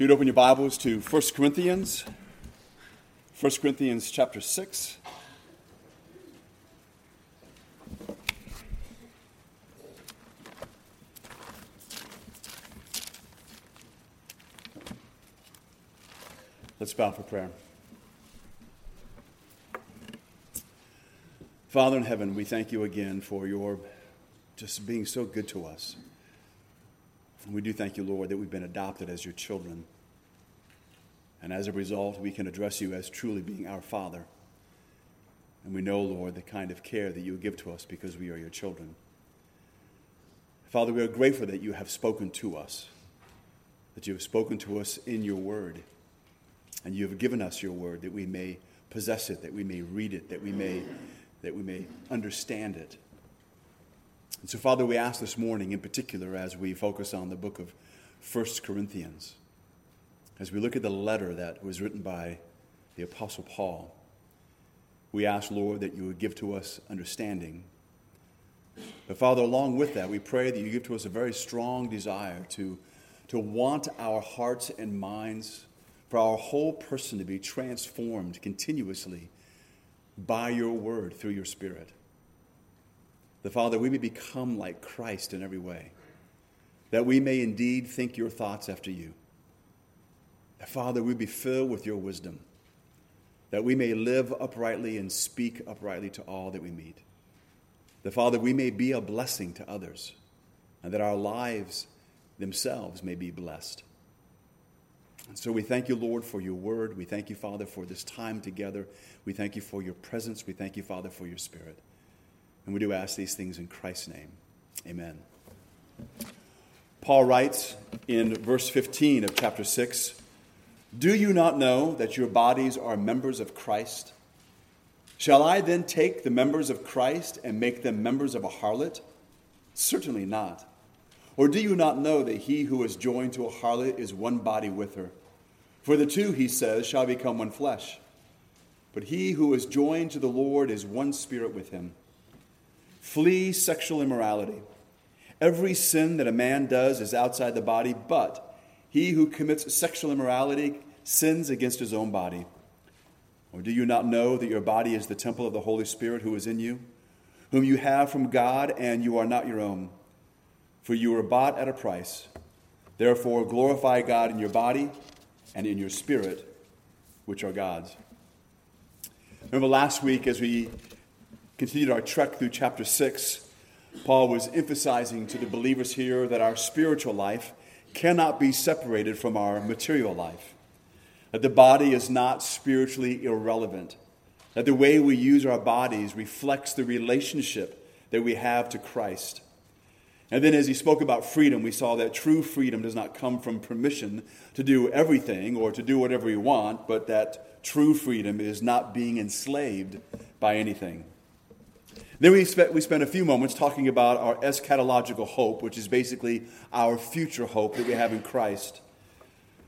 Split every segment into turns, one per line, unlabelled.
If you'd open your Bibles to 1 Corinthians, 1 Corinthians chapter 6. Let's bow for prayer. Father in heaven, we thank you again for your just being so good to us. And we do thank you, Lord, that we've been adopted as your children. And as a result, we can address you as truly being our Father. And we know, Lord, the kind of care that you give to us because we are your children. Father, we are grateful that you have spoken to us, that you have spoken to us in your word. And you have given us your word that we may possess it, that we may read it, that we may, that we may understand it. And so, Father, we ask this morning, in particular, as we focus on the book of 1 Corinthians, as we look at the letter that was written by the Apostle Paul, we ask, Lord, that you would give to us understanding. But, Father, along with that, we pray that you give to us a very strong desire to, to want our hearts and minds, for our whole person to be transformed continuously by your word through your Spirit. The Father, we may become like Christ in every way, that we may indeed think your thoughts after you. That, Father, we be filled with your wisdom, that we may live uprightly and speak uprightly to all that we meet. The Father, we may be a blessing to others, and that our lives themselves may be blessed. And so we thank you, Lord, for your word. We thank you, Father, for this time together. We thank you for your presence. We thank you, Father, for your spirit. And we do ask these things in Christ's name. Amen. Paul writes in verse 15 of chapter 6 Do you not know that your bodies are members of Christ? Shall I then take the members of Christ and make them members of a harlot? Certainly not. Or do you not know that he who is joined to a harlot is one body with her? For the two, he says, shall become one flesh. But he who is joined to the Lord is one spirit with him. Flee sexual immorality. Every sin that a man does is outside the body, but he who commits sexual immorality sins against his own body. Or do you not know that your body is the temple of the Holy Spirit who is in you, whom you have from God, and you are not your own? For you were bought at a price. Therefore, glorify God in your body and in your spirit, which are God's. Remember last week as we continued our trek through chapter 6, Paul was emphasizing to the believers here that our spiritual life cannot be separated from our material life, that the body is not spiritually irrelevant, that the way we use our bodies reflects the relationship that we have to Christ. And then, as he spoke about freedom, we saw that true freedom does not come from permission to do everything or to do whatever we want, but that true freedom is not being enslaved by anything. Then we spent, we spent a few moments talking about our eschatological hope, which is basically our future hope that we have in Christ.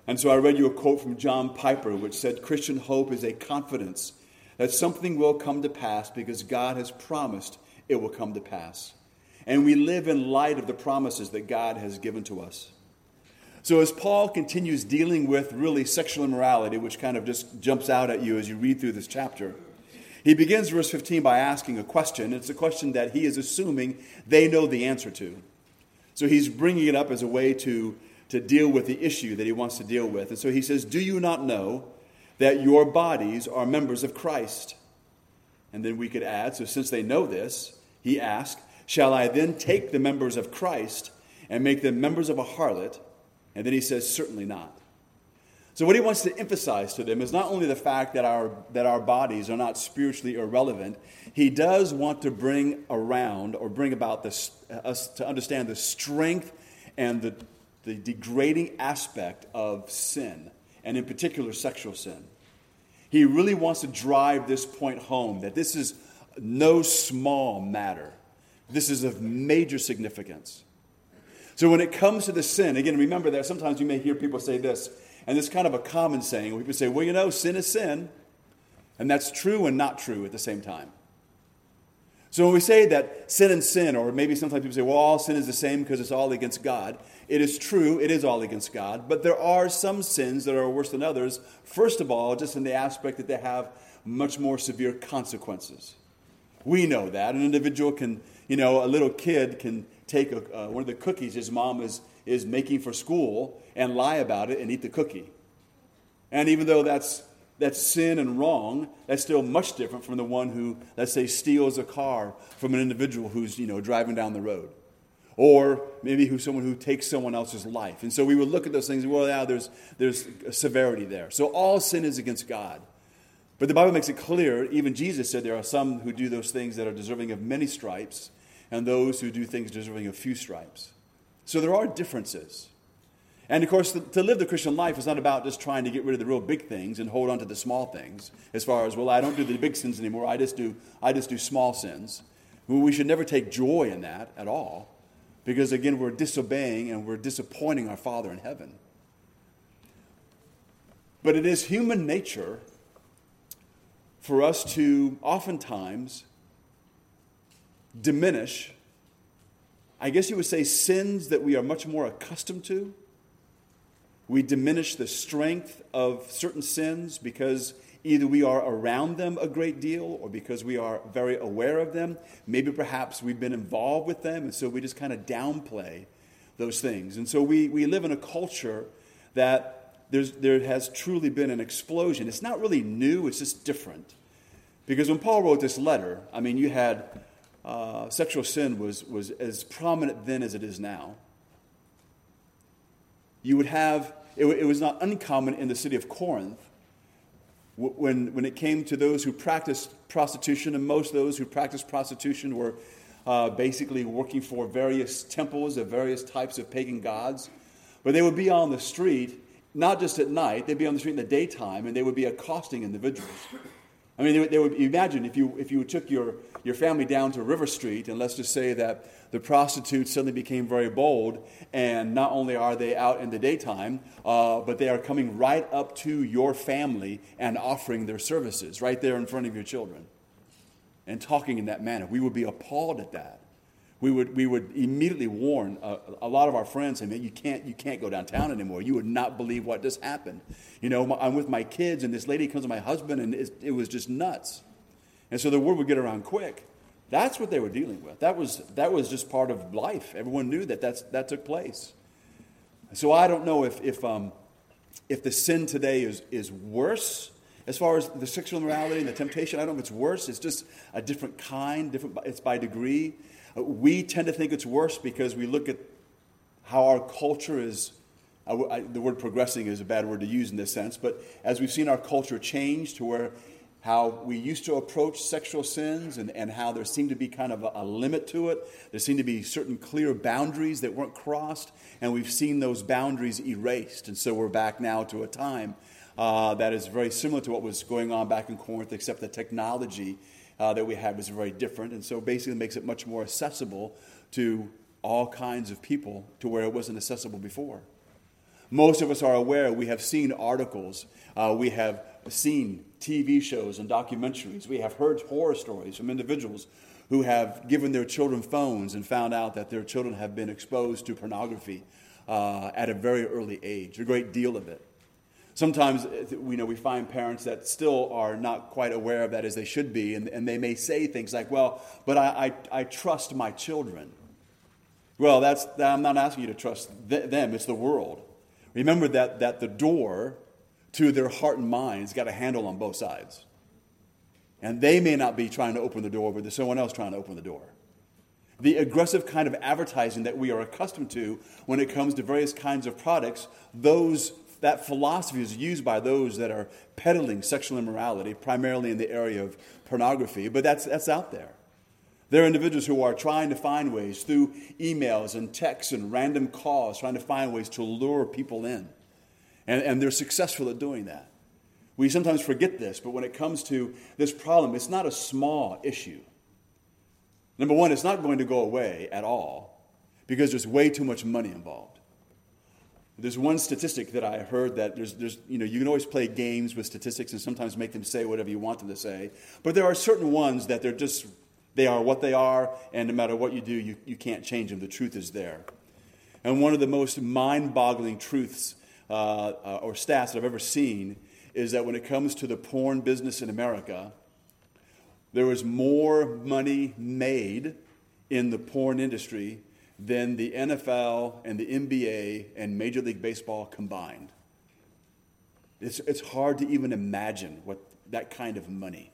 And so I read you a quote from John Piper, which said Christian hope is a confidence that something will come to pass because God has promised it will come to pass. And we live in light of the promises that God has given to us. So, as Paul continues dealing with really sexual immorality, which kind of just jumps out at you as you read through this chapter, he begins verse 15 by asking a question. It's a question that he is assuming they know the answer to. So he's bringing it up as a way to, to deal with the issue that he wants to deal with. And so he says, Do you not know that your bodies are members of Christ? And then we could add, so since they know this, he asks, Shall I then take the members of Christ and make them members of a harlot? And then he says, Certainly not. So, what he wants to emphasize to them is not only the fact that our, that our bodies are not spiritually irrelevant, he does want to bring around or bring about this, us to understand the strength and the, the degrading aspect of sin, and in particular, sexual sin. He really wants to drive this point home that this is no small matter, this is of major significance. So, when it comes to the sin, again, remember that sometimes you may hear people say this and it's kind of a common saying. People say, well, you know, sin is sin. And that's true and not true at the same time. So when we say that sin and sin, or maybe sometimes people say, well, all sin is the same because it's all against God, it is true, it is all against God, but there are some sins that are worse than others. First of all, just in the aspect that they have much more severe consequences. We know that. An individual can, you know, a little kid can take a, uh, one of the cookies his mom is, is making for school and lie about it and eat the cookie. And even though that's that's sin and wrong, that's still much different from the one who, let's say, steals a car from an individual who's, you know, driving down the road. Or maybe who's someone who takes someone else's life. And so we would look at those things, well, yeah, there's, there's severity there. So all sin is against God. But the Bible makes it clear, even Jesus said there are some who do those things that are deserving of many stripes, and those who do things deserving of few stripes. So there are differences. And of course, to live the Christian life is not about just trying to get rid of the real big things and hold on to the small things. As far as, well, I don't do the big sins anymore, I just do, I just do small sins. We should never take joy in that at all, because again, we're disobeying and we're disappointing our Father in heaven. But it is human nature for us to oftentimes diminish, I guess you would say, sins that we are much more accustomed to we diminish the strength of certain sins because either we are around them a great deal or because we are very aware of them. Maybe perhaps we've been involved with them, and so we just kind of downplay those things. And so we, we live in a culture that there's, there has truly been an explosion. It's not really new, it's just different. Because when Paul wrote this letter, I mean, you had uh, sexual sin was, was as prominent then as it is now you would have, it, it was not uncommon in the city of Corinth when, when it came to those who practiced prostitution, and most of those who practiced prostitution were uh, basically working for various temples of various types of pagan gods. But they would be on the street, not just at night, they'd be on the street in the daytime, and they would be accosting individuals. I mean, they, they would imagine if you, if you took your, your family down to River Street, and let's just say that the prostitutes suddenly became very bold, and not only are they out in the daytime, uh, but they are coming right up to your family and offering their services right there in front of your children and talking in that manner. We would be appalled at that. We would, we would immediately warn a, a lot of our friends, say, man, you can't, you can't go downtown anymore. You would not believe what just happened. You know, I'm with my kids, and this lady comes to my husband, and it was just nuts. And so the word would get around quick. That's what they were dealing with. That was, that was just part of life. Everyone knew that that's, that took place. So I don't know if, if, um, if the sin today is, is worse as far as the sexual immorality and the temptation. I don't know if it's worse. It's just a different kind, different, it's by degree. We tend to think it's worse because we look at how our culture is. I, I, the word progressing is a bad word to use in this sense, but as we've seen our culture change to where how we used to approach sexual sins and, and how there seemed to be kind of a, a, limit to it. There seemed to be certain clear boundaries that weren't crossed, and we've seen those boundaries erased. And so we're back now to a time uh, that is very similar to what was going on back in Corinth, except the technology uh, that we had was very different. And so basically makes it much more accessible to all kinds of people to where it wasn't accessible before. Most of us are aware, we have seen articles, uh, we have seen TV shows and documentaries. We have heard horror stories from individuals who have given their children phones and found out that their children have been exposed to pornography uh, at a very early age, a great deal of it. Sometimes eh, we know we find parents that still are not quite aware of that as they should be, and, and they may say things like, Well, but I, I, I trust my children. Well, that's, I'm not asking you to trust them, it's the world. Remember that, that the door to their heart and minds got a handle on both sides. And they may not be trying to open the door, but there's someone else trying to open the door. The aggressive kind of advertising that we are accustomed to when it comes to various kinds of products, those that philosophy is used by those that are peddling sexual immorality, primarily in the area of pornography, but that's, that's out there. There are individuals who are trying to find ways through emails and texts and random calls, trying to find ways to lure people in. And, and they're successful at doing that. We sometimes forget this, but when it comes to this problem, it's not a small issue. Number one, it's not going to go away at all because there's way too much money involved. There's one statistic that I heard that there's, there's, you know, you can always play games with statistics and sometimes make them say whatever you want them to say. But there are certain ones that they're just They are what they are, and no matter what you do, you, you can't change them. The truth is there. And one of the most mind boggling truths uh, uh, or stats that I've ever seen is that when it comes to the porn business in America, there was more money made in the porn industry than the NFL and the NBA and Major League Baseball combined. It's, it's hard to even imagine what that kind of money.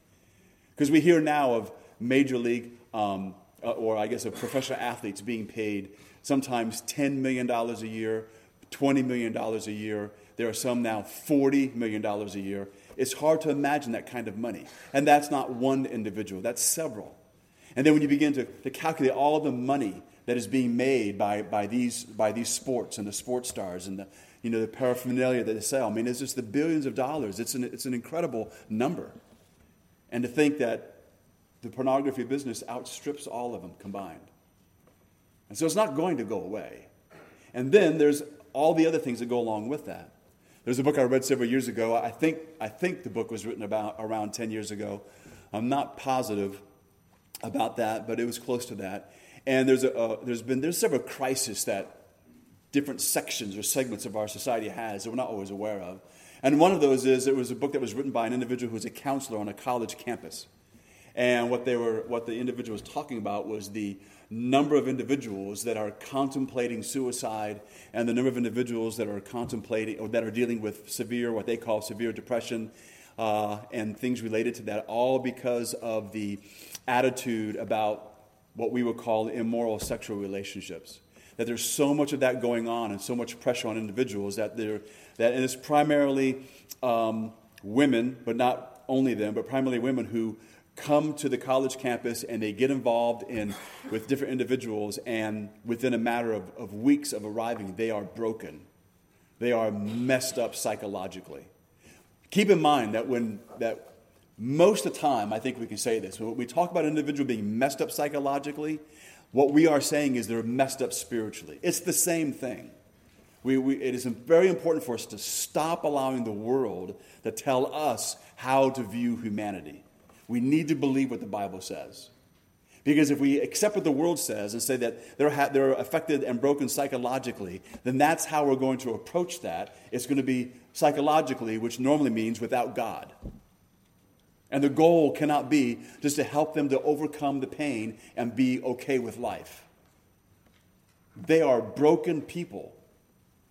Because we hear now of Major League, um, uh, or I guess of professional athletes being paid sometimes $10 million a year, $20 million a year. There are some now $40 million a year. It's hard to imagine that kind of money. And that's not one individual, that's several. And then when you begin to, to calculate all the money that is being made by, by, these, by these sports and the sports stars and the, you know, the paraphernalia that they sell, I mean, it's just the billions of dollars. It's an, it's an incredible number. And to think that the pornography business outstrips all of them combined. And so it's not going to go away. And then there's all the other things that go along with that. There's a book I read several years ago. I think, I think the book was written about around 10 years ago. I'm not positive about that, but it was close to that. And there's, a, uh, there's been there's several crises that different sections or segments of our society has that we're not always aware of. And one of those is it was a book that was written by an individual who was a counselor on a college campus. And what, they were, what the individual was talking about was the number of individuals that are contemplating suicide and the number of individuals that are contemplating or that are dealing with severe, what they call severe depression, uh, and things related to that, all because of the attitude about what we would call immoral sexual relationships. That there's so much of that going on and so much pressure on individuals that they're, that and it's primarily um, women, but not only them, but primarily women who come to the college campus and they get involved in with different individuals and within a matter of, of weeks of arriving they are broken they are messed up psychologically keep in mind that when that most of the time i think we can say this when we talk about an individual being messed up psychologically what we are saying is they're messed up spiritually it's the same thing we, we, it is very important for us to stop allowing the world to tell us how to view humanity we need to believe what the Bible says. Because if we accept what the world says and say that they're, ha- they're affected and broken psychologically, then that's how we're going to approach that. It's going to be psychologically, which normally means without God. And the goal cannot be just to help them to overcome the pain and be okay with life. They are broken people,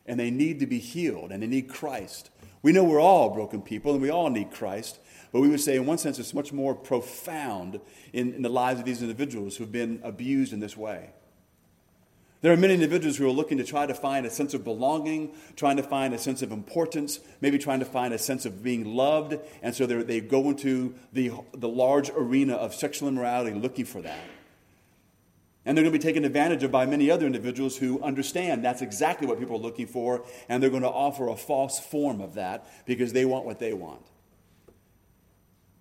and they need to be healed, and they need Christ. We know we're all broken people, and we all need Christ, but we would say, in one sense, it's much more profound in, in the lives of these individuals who've been abused in this way. There are many individuals who are looking to try to find a sense of belonging, trying to find a sense of importance, maybe trying to find a sense of being loved, and so they go into the, the large arena of sexual immorality looking for that. And they're going to be taken advantage of by many other individuals who understand that's exactly what people are looking for, and they're going to offer a false form of that because they want what they want.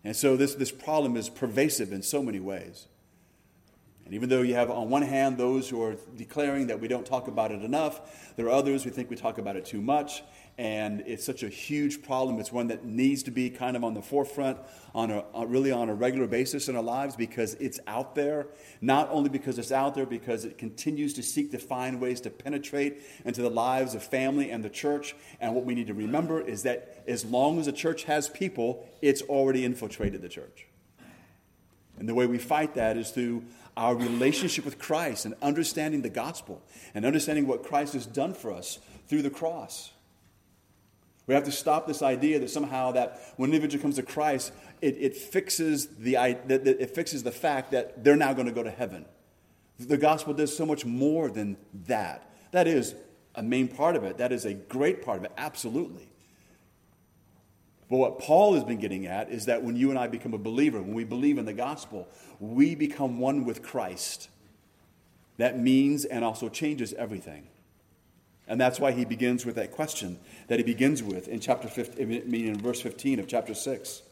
And so this, this problem is pervasive in so many ways. And even though you have, on one hand, those who are declaring that we don't talk about it enough, there are others who think we talk about it too much. And it's such a huge problem. It's one that needs to be kind of on the forefront, on a, really on a regular basis in our lives because it's out there. Not only because it's out there, because it continues to seek to find ways to penetrate into the lives of family and the church. And what we need to remember is that as long as the church has people, it's already infiltrated the church. And the way we fight that is through our relationship with Christ and understanding the gospel and understanding what Christ has done for us through the cross. We have to stop this idea that somehow that when an individual comes to Christ, it, it fixes the it fixes the fact that they're now going to go to heaven. The gospel does so much more than that. That is a main part of it. That is a great part of it, absolutely. But what Paul has been getting at is that when you and I become a believer, when we believe in the gospel, we become one with Christ. That means and also changes everything. And that's why he begins with that question that he begins with in chapter 15, meaning in verse 15 of chapter 6.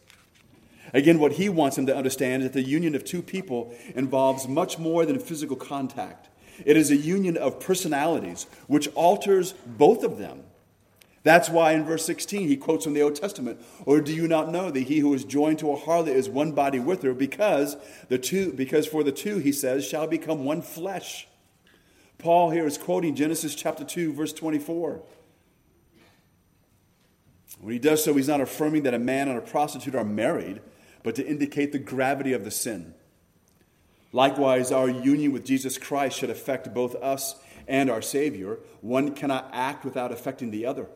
Again, what he wants him to understand is that the union of two people involves much more than physical contact. It is a union of personalities which alters both of them That's why in verse 16 he quotes from the Old Testament, or do you not know that he who is joined to a harlot is one body with her because the two because for the two he says shall become one flesh. Paul here is quoting Genesis chapter 2 verse 24. When he does so he's not affirming that a man and a prostitute are married, but to indicate the gravity of the sin. Likewise, our union with Jesus Christ should affect both us and our Savior. One cannot act without affecting the other.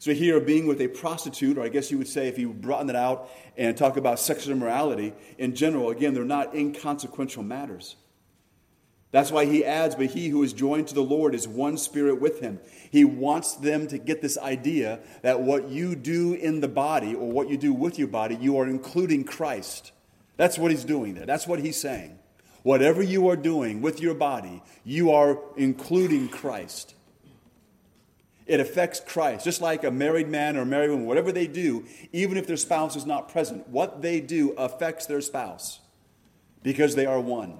So, here, being with a prostitute, or I guess you would say if you broaden it out and talk about sexual immorality in general, again, they're not inconsequential matters. That's why he adds, but he who is joined to the Lord is one spirit with him. He wants them to get this idea that what you do in the body or what you do with your body, you are including Christ. That's what he's doing there. That's what he's saying. Whatever you are doing with your body, you are including Christ. It affects Christ. Just like a married man or a married woman, whatever they do, even if their spouse is not present, what they do affects their spouse because they are one.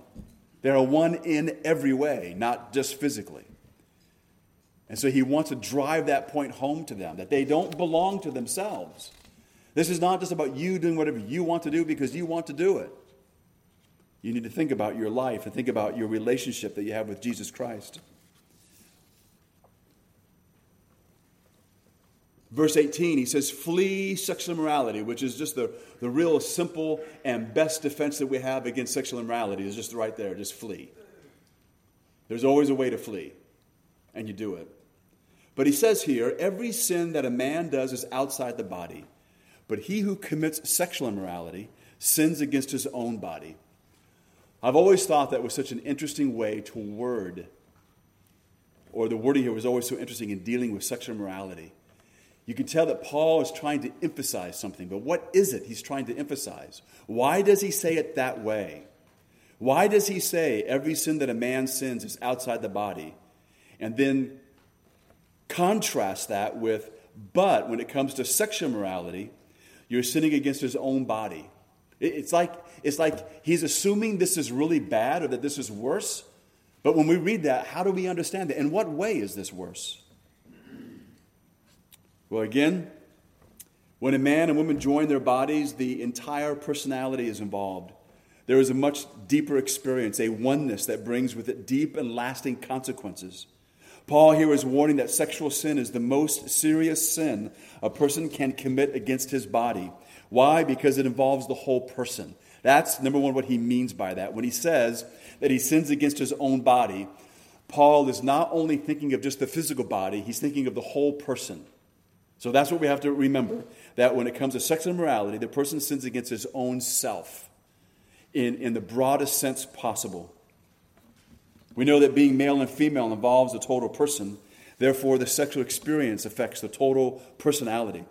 They are one in every way, not just physically. And so he wants to drive that point home to them that they don't belong to themselves. This is not just about you doing whatever you want to do because you want to do it. You need to think about your life and think about your relationship that you have with Jesus Christ. Verse 18, he says, Flee sexual immorality, which is just the, the real simple and best defense that we have against sexual immorality, is just right there, just flee. There's always a way to flee, and you do it. But he says here, every sin that a man does is outside the body, but he who commits sexual immorality sins against his own body. I've always thought that was such an interesting way to word, or the wording here was always so interesting in dealing with sexual immorality you can tell that Paul is trying to emphasize something, but what is it he's trying to emphasize? Why does he say it that way? Why does he say every sin that a man sins is outside the body? And then contrast that with, but when it comes to sexual morality, you're sinning against his own body. It's like, it's like he's assuming this is really bad or that this is worse. But when we read that, how do we understand it? In what way is this worse? Well, again, when a man and woman join their bodies, the entire personality is involved. There is a much deeper experience, a oneness that brings with it deep and lasting consequences. Paul here is warning that sexual sin is the most serious sin a person can commit against his body. Why? Because it involves the whole person. That's number one, what he means by that. When he says that he sins against his own body, Paul is not only thinking of just the physical body, he's thinking of the whole person. So that's what we have to remember that when it comes to sexual immorality, the person sins against his own self in, in the broadest sense possible. We know that being male and female involves the total person, therefore, the sexual experience affects the total personality.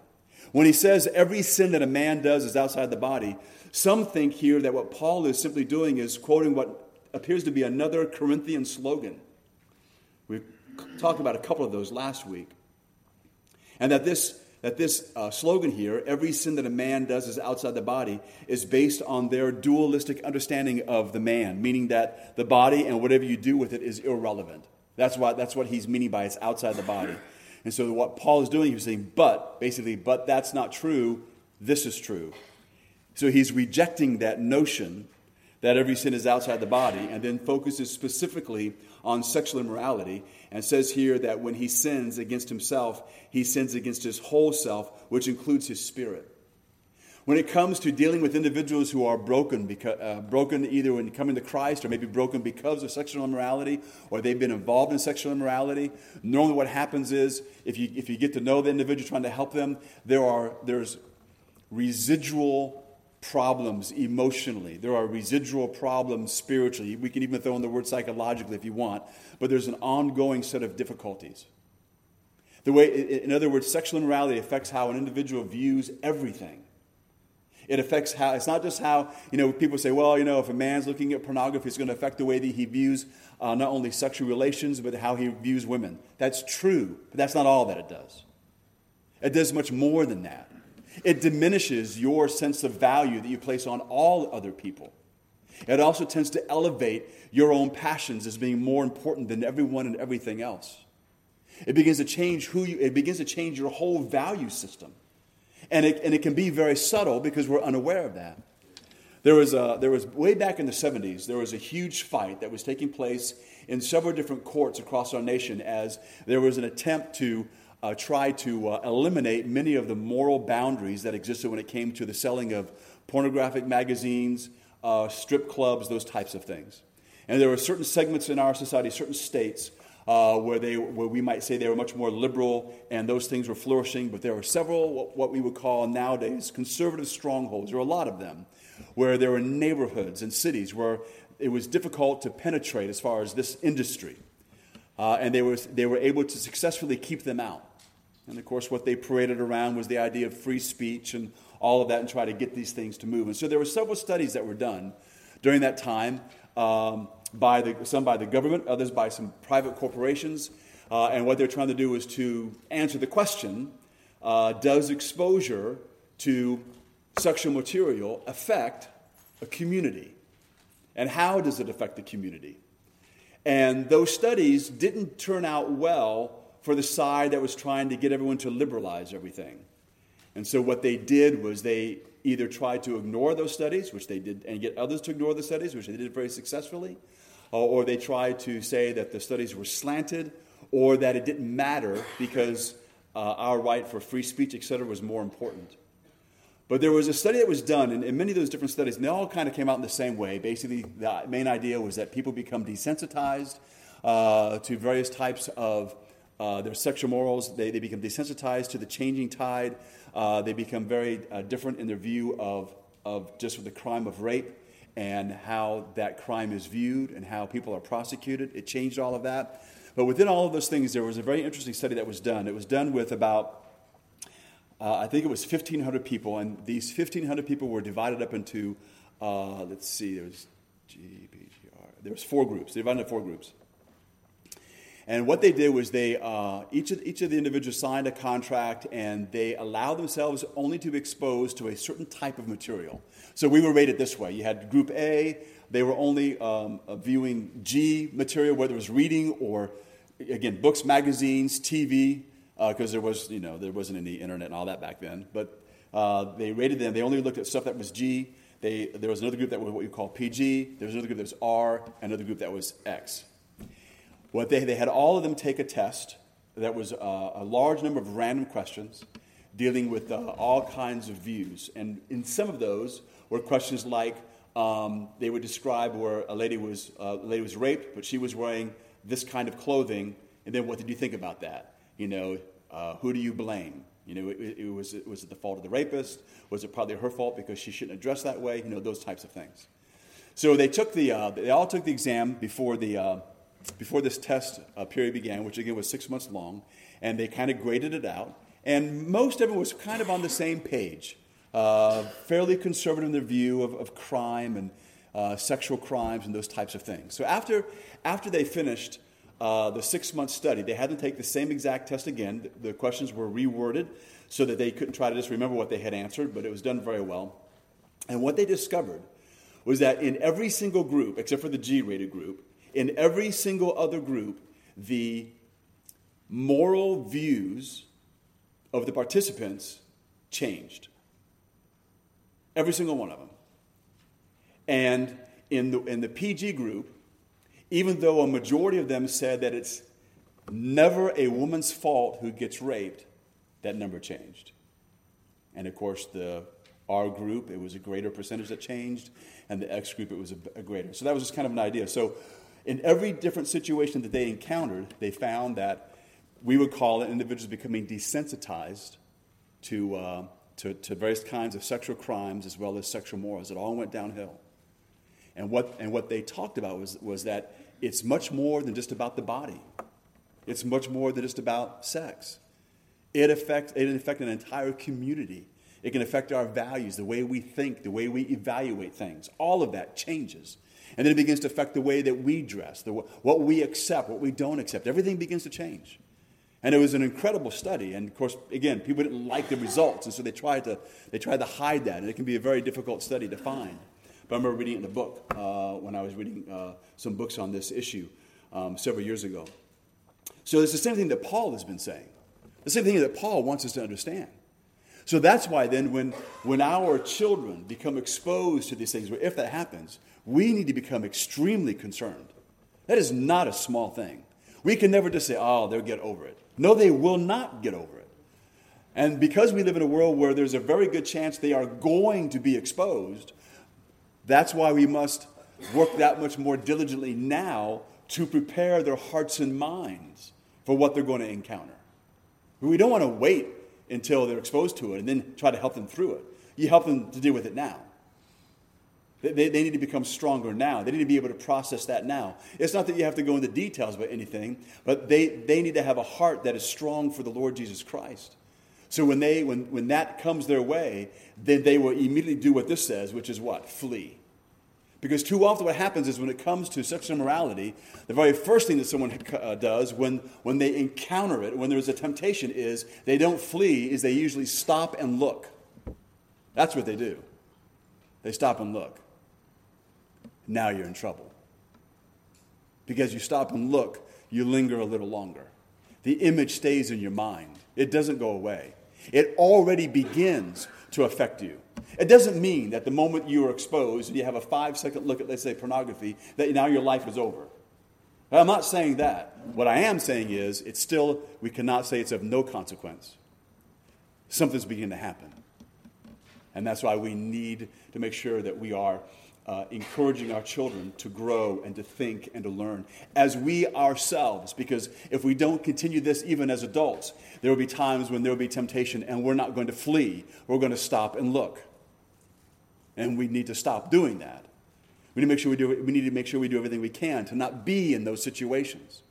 When he says every sin that a man does is outside the body, some think here that what Paul is simply doing is quoting what appears to be another Corinthian slogan. We talked about a couple of those last week. And that this, that this uh, slogan here, every sin that a man does is outside the body, is based on their dualistic understanding of the man, meaning that the body and whatever you do with it is irrelevant. That's what, that's what he's meaning by it's outside the body. And so what Paul is doing, he's saying, but, basically, but that's not true, this is true. So he's rejecting that notion that every sin is outside the body and then focuses specifically on sexual immorality and says here that when he sins against himself, he sins against his whole self, which includes his spirit. When it comes to dealing with individuals who are broken, because, uh, broken either when coming to Christ or maybe broken because of sexual immorality or they've been involved in sexual immorality, normally what happens is if you, if you get to know the individual trying to help them, there are, there's residual problems emotionally. There are residual problems spiritually. We can even throw in the word psychologically if you want, but there's an ongoing set of difficulties. The way, in other words, sexual immorality affects how an individual views everything. It affects how, it's not just how, you know, people say, well, you know, if a man's looking at pornography, it's going to affect the way that he views uh, not only sexual relations, but how he views women. That's true, but that's not all that it does. It does much more than that. It diminishes your sense of value that you place on all other people. It also tends to elevate your own passions as being more important than everyone and everything else. It begins to change who you, it begins to change your whole value system. And it, and it can be very subtle because we're unaware of that. There was, a, there was, way back in the 70s, there was a huge fight that was taking place in several different courts across our nation as there was an attempt to uh, try to uh, eliminate many of the moral boundaries that existed when it came to the selling of pornographic magazines, uh, strip clubs, those types of things. And there were certain segments in our society, certain states, uh, where, they, where we might say they were much more liberal and those things were flourishing, but there were several, what we would call nowadays, conservative strongholds. Were a lot of them, where there were neighborhoods and cities where it was difficult to penetrate as far as this industry. Uh, and they, was, they were able to successfully keep them out. And of course, what they paraded around was the idea of free speech and all of that and try to get these things to move. And so there were several studies that were done during that time. Um, by the, some by the government, others by some private corporations. Uh, and what they're trying to do is to answer the question uh, Does exposure to sexual material affect a community? And how does it affect the community? And those studies didn't turn out well for the side that was trying to get everyone to liberalize everything. And so what they did was they either tried to ignore those studies, which they did, and get others to ignore the studies, which they did very successfully, uh, or they tried to say that the studies were slanted, or that it didn't matter because uh, our right for free speech, et cetera, was more important. But there was a study that was done, and, and many of those different studies, and they all kind of came out in the same way. Basically, the main idea was that people become desensitized uh, to various types of uh, their sexual morals. They, they become desensitized to the changing tide. Uh, they become very uh, different in their view of, of just the crime of rape and how that crime is viewed and how people are prosecuted. It changed all of that. But within all of those things, there was a very interesting study that was done. It was done with about, uh, I think it was 1,500 people, and these 1,500 people were divided up into, uh, let's see, there was GPGR, there was four groups. They divided into four groups. And what they did was they, uh, each, of, each of the individuals signed a contract and they allowed themselves only to be exposed to a certain type of material. So we were rated this way. You had group A, they were only um, uh, viewing G material, whether it was reading or, again, books, magazines, TV, because uh, there was, you know, there wasn't any internet and all that back then. But uh, they rated them, they only looked at stuff that was G. They, there was another group that was what you call PG, there was another group that was R, another group that was X. What they, they had all of them take a test that was uh, a large number of random questions dealing with uh, all kinds of views. And in some of those were questions like um, they would describe where a lady, was, uh, a lady was raped, but she was wearing this kind of clothing. And then what did you think about that? You know, uh, who do you blame? You know, it, it was, it was it the fault of the rapist? Was it probably her fault because she shouldn't have dressed that way? You know, those types of things. So they took the, uh, they all took the exam before the, before this test uh, period began, which again was six months long, and they kind of graded it out. And most of it was kind of on the same page, uh, fairly conservative in their view of, of crime and uh, sexual crimes and those types of things. So after, after they finished uh, the six month study, they had to take the same exact test again. The, the questions were reworded so that they couldn't try to just remember what they had answered, but it was done very well. And what they discovered was that in every single group, except for the G rated group, in every single other group, the moral views of the participants changed. Every single one of them. And in the, in the PG group, even though a majority of them said that it's never a woman's fault who gets raped, that number changed. And of course, the R group, it was a greater percentage that changed, and the X group, it was a, a greater. So that was just kind of an idea. So in every different situation that they encountered, they found that we would call it individuals becoming desensitized to, uh, to, to, various kinds of sexual crimes as well as sexual morals. It all went downhill. And what, and what they talked about was, was that it's much more than just about the body, it's much more than just about sex. It affects, it affects an entire community. It can affect our values, the way we think, the way we evaluate things. All of that changes and then it begins to affect the way that we dress, the, what we accept, what we don't accept. Everything begins to change. And it was an incredible study. And of course, again, people didn't like the results, and so they tried to, they tried to hide that. And it can be a very difficult study to find. But I remember reading in the book uh, when I was reading uh, some books on this issue um, several years ago. So it's the same thing that Paul has been saying, the same thing that Paul wants us to understand. So that's why then, when, when our children become exposed to these things, if that happens, we need to become extremely concerned. That is not a small thing. We can never just say, oh, they'll get over it. No, they will not get over it. And because we live in a world where there's a very good chance they are going to be exposed, that's why we must work that much more diligently now to prepare their hearts and minds for what they're going to encounter. We don't want to wait until they're exposed to it and then try to help them through it. You help them to deal with it now. They, they need to become stronger now. They need to be able to process that now. It's not that you have to go into details about anything, but they, they need to have a heart that is strong for the Lord Jesus Christ. So when, they, when, when that comes their way, then they will immediately do what this says, which is what? Flee. Because too often what happens is when it comes to sexual immorality, the very first thing that someone uh, does when, when they encounter it, when there's a temptation, is they don't flee, is they usually stop and look. That's what they do. They stop and look. Now you're in trouble. Because you stop and look, you linger a little longer. The image stays in your mind, it doesn't go away. It already begins to affect you. It doesn't mean that the moment you are exposed and you have a five second look at, let's say, pornography, that now your life is over. I'm not saying that. What I am saying is, it's still, we cannot say it's of no consequence. Something's beginning to happen. And that's why we need to make sure that we are uh, encouraging our children to grow and to think and to learn as we ourselves. Because if we don't continue this even as adults, there will be times when there will be temptation and we're not going to flee. We're going to stop and look. And we need to stop doing that. We need to make sure we, do, we need to make sure we do everything we can to not be in those situations.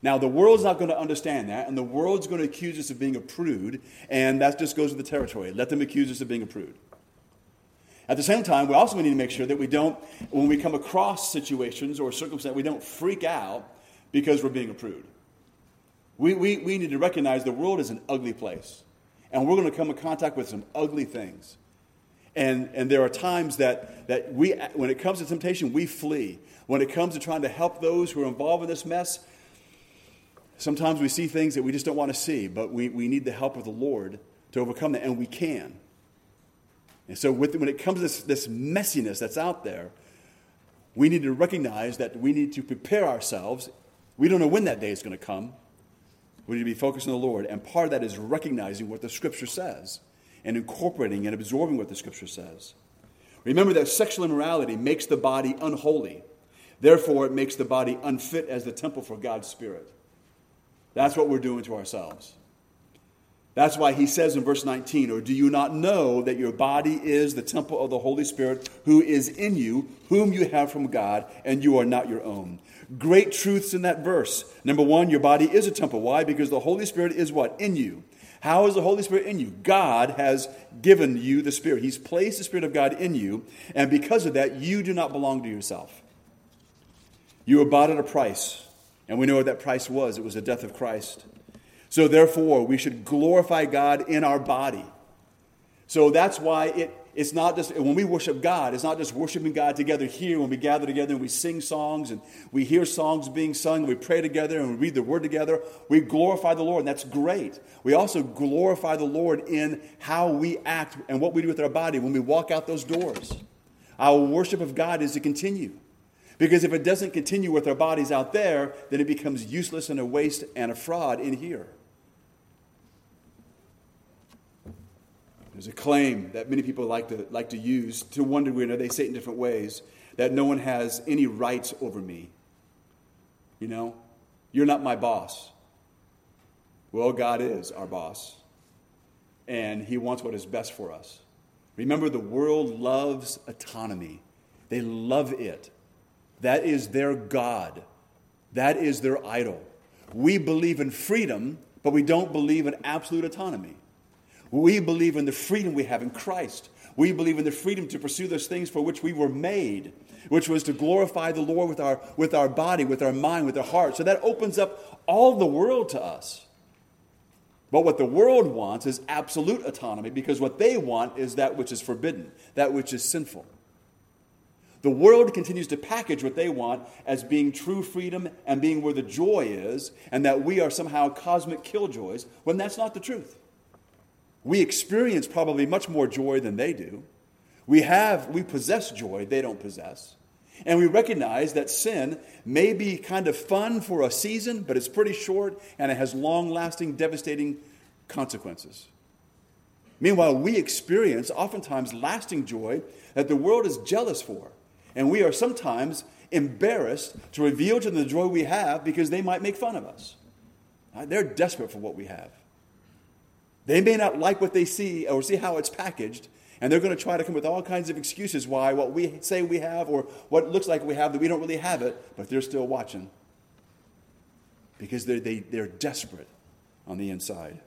Now, the world's not going to understand that, and the world's going to accuse us of being a prude, and that just goes with the territory. Let them accuse us of being a prude. At the same time, we also need to make sure that we don't, when we come across situations or circumstances, we don't freak out because we're being a prude. We, we, we need to recognize the world is an ugly place, and we're going to come in contact with some ugly things. And, and there are times that, that we, when it comes to temptation, we flee. When it comes to trying to help those who are involved in this mess, sometimes we see things that we just don't want to see, but we, we need the help of the Lord to overcome that, and we can. And so, with, when it comes to this, this messiness that's out there, we need to recognize that we need to prepare ourselves. We don't know when that day is going to come. We need to be focused on the Lord. And part of that is recognizing what the Scripture says and incorporating and absorbing what the Scripture says. Remember that sexual immorality makes the body unholy. Therefore, it makes the body unfit as the temple for God's Spirit. That's what we're doing to ourselves. That's why he says in verse 19, Or do you not know that your body is the temple of the Holy Spirit who is in you, whom you have from God, and you are not your own? Great truths in that verse. Number one, your body is a temple. Why? Because the Holy Spirit is what? In you. How is the Holy Spirit in you? God has given you the Spirit. He's placed the Spirit of God in you, and because of that, you do not belong to yourself. You were bought at a price, and we know what that price was it was the death of Christ. So, therefore, we should glorify God in our body. So that's why it, it's not just, when we worship God, it's not just worshiping God together here when we gather together and we sing songs and we hear songs being sung, and we pray together and we read the word together. We glorify the Lord, and that's great. We also glorify the Lord in how we act and what we do with our body when we walk out those doors. Our worship of God is to continue. Because if it doesn't continue with our bodies out there, then it becomes useless and a waste and a fraud in here. There's a claim that many people like to, like to use to one degree or they say it in different ways that no one has any rights over me. You know, you're not my boss. Well, God is our boss, and He wants what is best for us. Remember, the world loves autonomy, they love it. That is their God, that is their idol. We believe in freedom, but we don't believe in absolute autonomy. We believe in the freedom we have in Christ. We believe in the freedom to pursue those things for which we were made, which was to glorify the Lord with our, with our body, with our mind, with our heart. So that opens up all the world to us. But what the world wants is absolute autonomy because what they want is that which is forbidden, that which is sinful. The world continues to package what they want as being true freedom and being where the joy is, and that we are somehow cosmic killjoys, when that's not the truth. We experience probably much more joy than they do. We have, we possess joy they don't possess. And we recognize that sin may be kind of fun for a season, but it's pretty short and it has long lasting, devastating consequences. Meanwhile, we experience oftentimes lasting joy that the world is jealous for. And we are sometimes embarrassed to reveal to them the joy we have because they might make fun of us. They're desperate for what we have. They may not like what they see or see how it's packaged, and they're going to try to come with all kinds of excuses why what we say we have or what looks like we have that we don't really have it, but they're still watching because they're, they, they're desperate on the inside.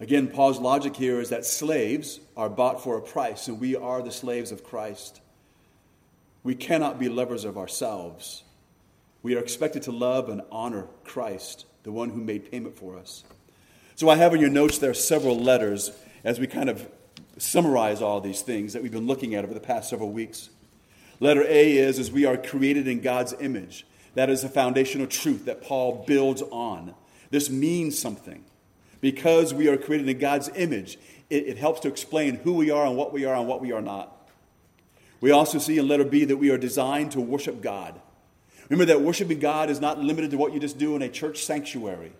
Again, Paul's logic here is that slaves are bought for a price, and we are the slaves of Christ. We cannot be lovers of ourselves. We are expected to love and honor Christ, the one who made payment for us. So I have in your notes there several letters as we kind of summarize all these things that we've been looking at over the past several weeks. Letter A is, is we are created in God's image. That is a foundational truth that Paul builds on. This means something. Because we are created in God's image, it, it helps to explain who we are and what we are and what we are not. We also see in letter B that we are designed to worship God. Remember that worshiping God is not limited to what you just do in a church sanctuary.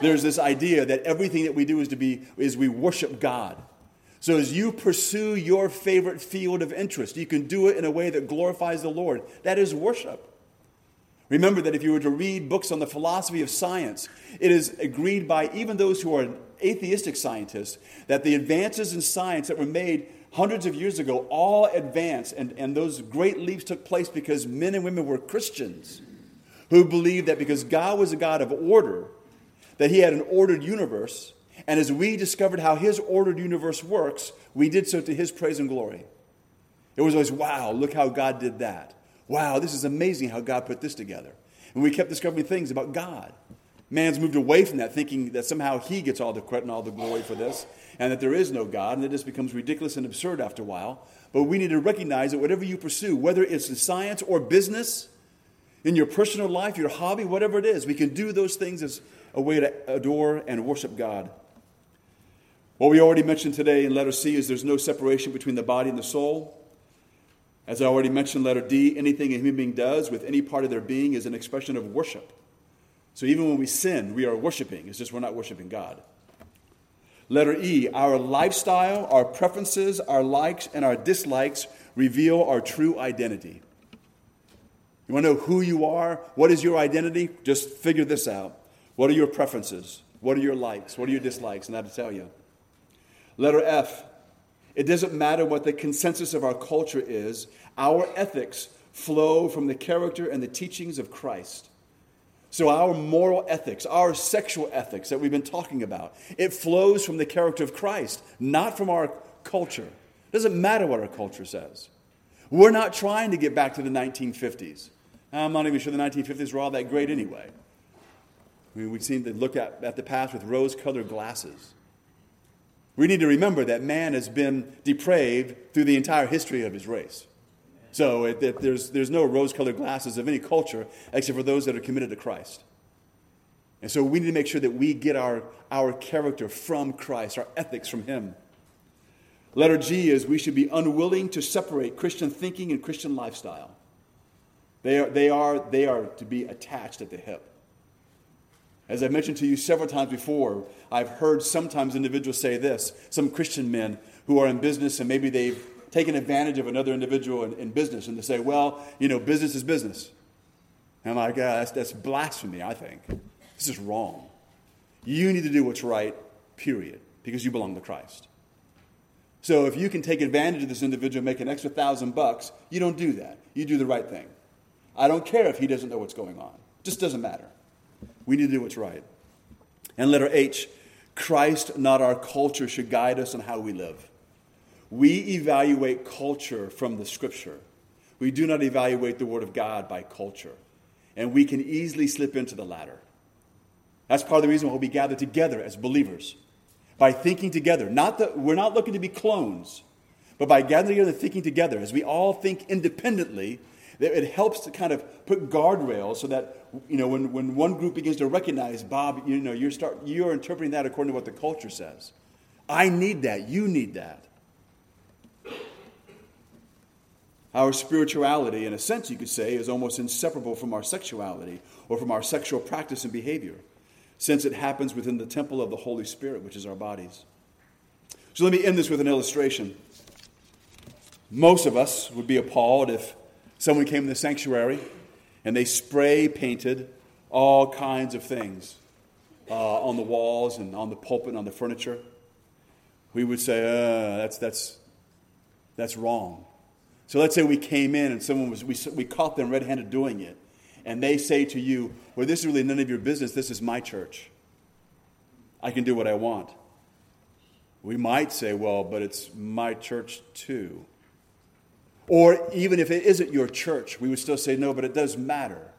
There's this idea that everything that we do is to be is we worship God. So as you pursue your favorite field of interest, you can do it in a way that glorifies the Lord. That is worship. Remember that if you were to read books on the philosophy of science, it is agreed by even those who are atheistic scientists that the advances in science that were made hundreds of years ago all advanced, and, and those great leaps took place because men and women were Christians who believed that because God was a God of order, that He had an ordered universe, and as we discovered how His ordered universe works, we did so to His praise and glory. It was always, wow, look how God did that. Wow, this is amazing how God put this together. And we kept discovering things about God. Man's moved away from that, thinking that somehow he gets all the credit and all the glory for this, and that there is no God, and that this becomes ridiculous and absurd after a while. But we need to recognize that whatever you pursue, whether it's in science or business, in your personal life, your hobby, whatever it is, we can do those things as a way to adore and worship God. What we already mentioned today in letter C is there's no separation between the body and the soul. As I already mentioned, letter D, anything a human being does with any part of their being is an expression of worship. So even when we sin, we are worshiping. It's just we're not worshiping God. Letter E, our lifestyle, our preferences, our likes, and our dislikes reveal our true identity. You want to know who you are? What is your identity? Just figure this out. What are your preferences? What are your likes? What are your dislikes? And that'll tell you. Letter F, it doesn't matter what the consensus of our culture is, our ethics flow from the character and the teachings of Christ. So, our moral ethics, our sexual ethics that we've been talking about, it flows from the character of Christ, not from our culture. It doesn't matter what our culture says. We're not trying to get back to the 1950s. I'm not even sure the 1950s were all that great anyway. I mean, we seem to look at, at the past with rose colored glasses. We need to remember that man has been depraved through the entire history of his race. So it, it, there's, there's no rose colored glasses of any culture except for those that are committed to Christ. And so we need to make sure that we get our, our character from Christ, our ethics from Him. Letter G is we should be unwilling to separate Christian thinking and Christian lifestyle. They are, they are, they are to be attached at the hip. As I've mentioned to you several times before, I've heard sometimes individuals say this, some Christian men who are in business and maybe they've taken advantage of another individual in, in business and to say, well, you know, business is business. And I'm like, that's, that's blasphemy, I think. This is wrong. You need to do what's right, period, because you belong to Christ. So if you can take advantage of this individual, and make an extra thousand bucks, you don't do that. You do the right thing. I don't care if he doesn't know what's going on. It just doesn't matter. We need to do what's right. And letter H Christ, not our culture, should guide us on how we live. We evaluate culture from the scripture. We do not evaluate the word of God by culture. And we can easily slip into the latter. That's part of the reason why we gather together as believers. By thinking together. Not that we're not looking to be clones, But by gathering together and thinking together, as we all think independently, it helps to kind of put guardrails so that you know when, when one group begins to recognize bob you know you're start you're interpreting that according to what the culture says i need that you need that our spirituality in a sense you could say is almost inseparable from our sexuality or from our sexual practice and behavior since it happens within the temple of the holy spirit which is our bodies so let me end this with an illustration most of us would be appalled if someone came to the sanctuary and they spray painted all kinds of things uh, on the walls and on the pulpit and on the furniture. We would say, uh, that's, that's, that's wrong. So let's say we came in and someone was, we, we caught them red handed doing it, and they say to you, Well, this is really none of your business. This is my church. I can do what I want. We might say, Well, but it's my church too. Or even if it isn't your church, we would still say, no, but it does matter.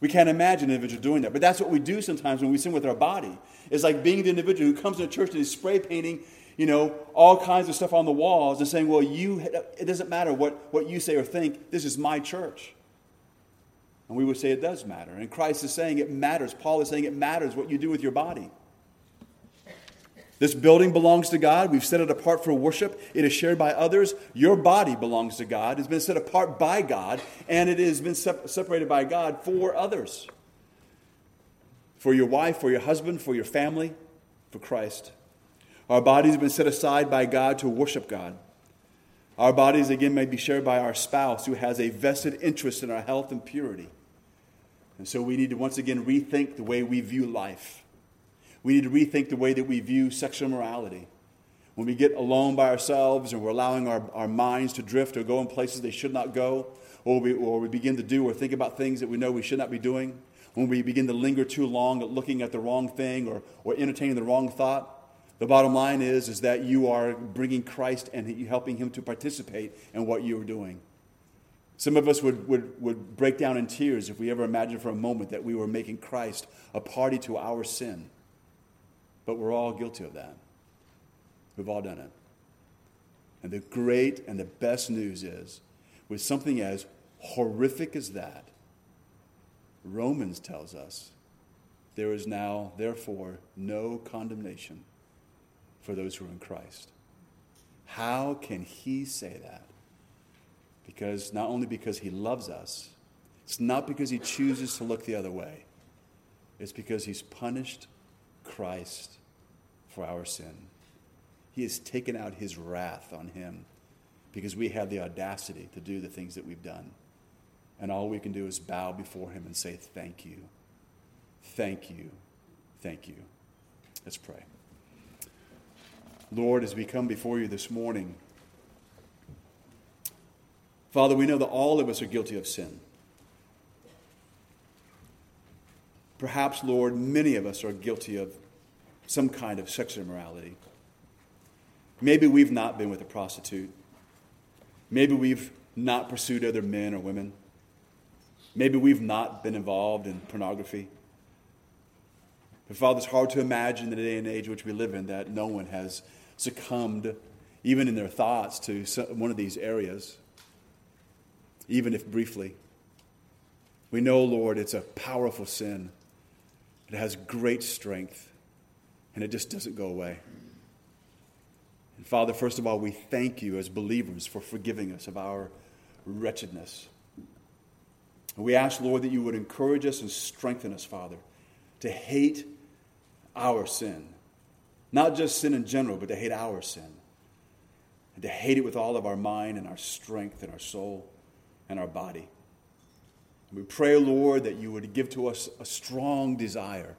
We can't imagine an individual doing that. But that's what we do sometimes when we sin with our body. It's like being the individual who comes to church and is spray painting, you know, all kinds of stuff on the walls and saying, well, you, it doesn't matter what, what you say or think. This is my church. And we would say it does matter. And Christ is saying it matters. Paul is saying it matters what you do with your body. This building belongs to God. We've set it apart for worship. It is shared by others. Your body belongs to God. It's been set apart by God, and it has been separated by God for others. For your wife, for your husband, for your family, for Christ. Our bodies have been set aside by God to worship God. Our bodies, again, may be shared by our spouse who has a vested interest in our health and purity. And so we need to once again rethink the way we view life. We need to rethink the way that we view sexual morality. When we get alone by ourselves and we're allowing our, our minds to drift or go in places they should not go, or we, or we begin to do or think about things that we know we should not be doing, when we begin to linger too long at looking at the wrong thing or, or entertaining the wrong thought, the bottom line is, is that you are bringing Christ and helping him to participate in what you are doing. Some of us would, would, would break down in tears if we ever imagined for a moment that we were making Christ a party to our sin. But we're all guilty of that. We've all done it. And the great and the best news is with something as horrific as that, Romans tells us there is now, therefore, no condemnation for those who are in Christ. How can he say that? Because not only because he loves us, it's not because he chooses to look the other way, it's because he's punished Christ for our sin. He has taken out his wrath on him because we have the audacity to do the things that we've done. And all we can do is bow before him and say, Thank you. Thank you. Thank you. Let's pray. Lord, as we come before you this morning, Father, we know that all of us are guilty of sin. Perhaps, Lord, many of us are guilty of some kind of sexual immorality. Maybe we've not been with a prostitute. Maybe we've not pursued other men or women. Maybe we've not been involved in pornography. But, Father, it's hard to imagine in the day and age which we live in that no one has succumbed, even in their thoughts, to one of these areas, even if briefly. We know, Lord, it's a powerful sin, it has great strength and it just doesn't go away. And Father, first of all, we thank you as believers for forgiving us of our wretchedness. And we ask, Lord, that you would encourage us and strengthen us, Father, to hate our sin. Not just sin in general, but to hate our sin. And to hate it with all of our mind and our strength and our soul and our body. And we pray, Lord, that you would give to us a strong desire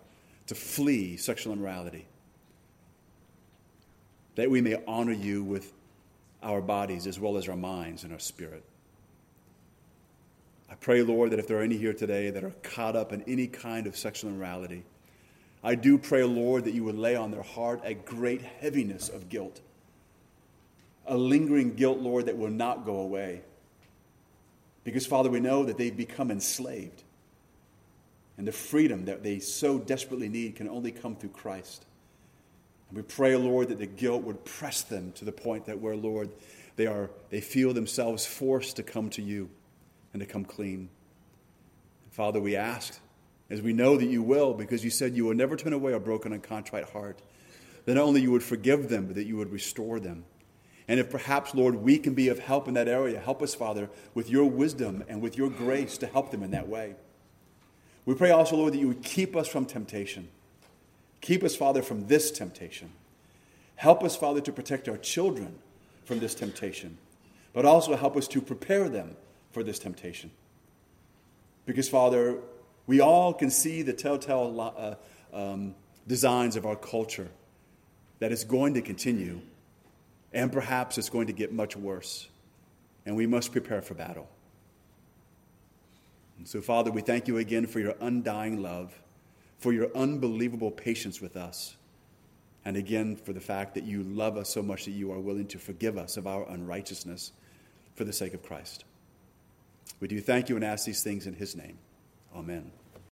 to flee sexual immorality. That we may honor you with our bodies as well as our minds and our spirit. I pray, Lord, that if there are any here today that are caught up in any kind of sexual immorality, I do pray, Lord, that you would lay on their heart a great heaviness of guilt, a lingering guilt, Lord, that will not go away. Because, Father, we know that they've become enslaved. And the freedom that they so desperately need can only come through Christ. And we pray, Lord, that the guilt would press them to the point that where, Lord, they, are, they feel themselves forced to come to you and to come clean. Father, we ask, as we know that you will, because you said you will never turn away a broken and contrite heart, that not only you would forgive them, but that you would restore them. And if perhaps, Lord, we can be of help in that area, help us, Father, with your wisdom and with your grace to help them in that way. We pray also, Lord, that you would keep us from temptation. Keep us, Father, from this temptation. Help us, Father, to protect our children from this temptation, but also help us to prepare them for this temptation. Because, Father, we all can see the telltale uh, um, designs of our culture that it's going to continue, and perhaps it's going to get much worse. And we must prepare for battle. And so, Father, we thank you again for your undying love, for your unbelievable patience with us, and again for the fact that you love us so much that you are willing to forgive us of our unrighteousness for the sake of Christ. We do thank you and ask these things in his name. Amen.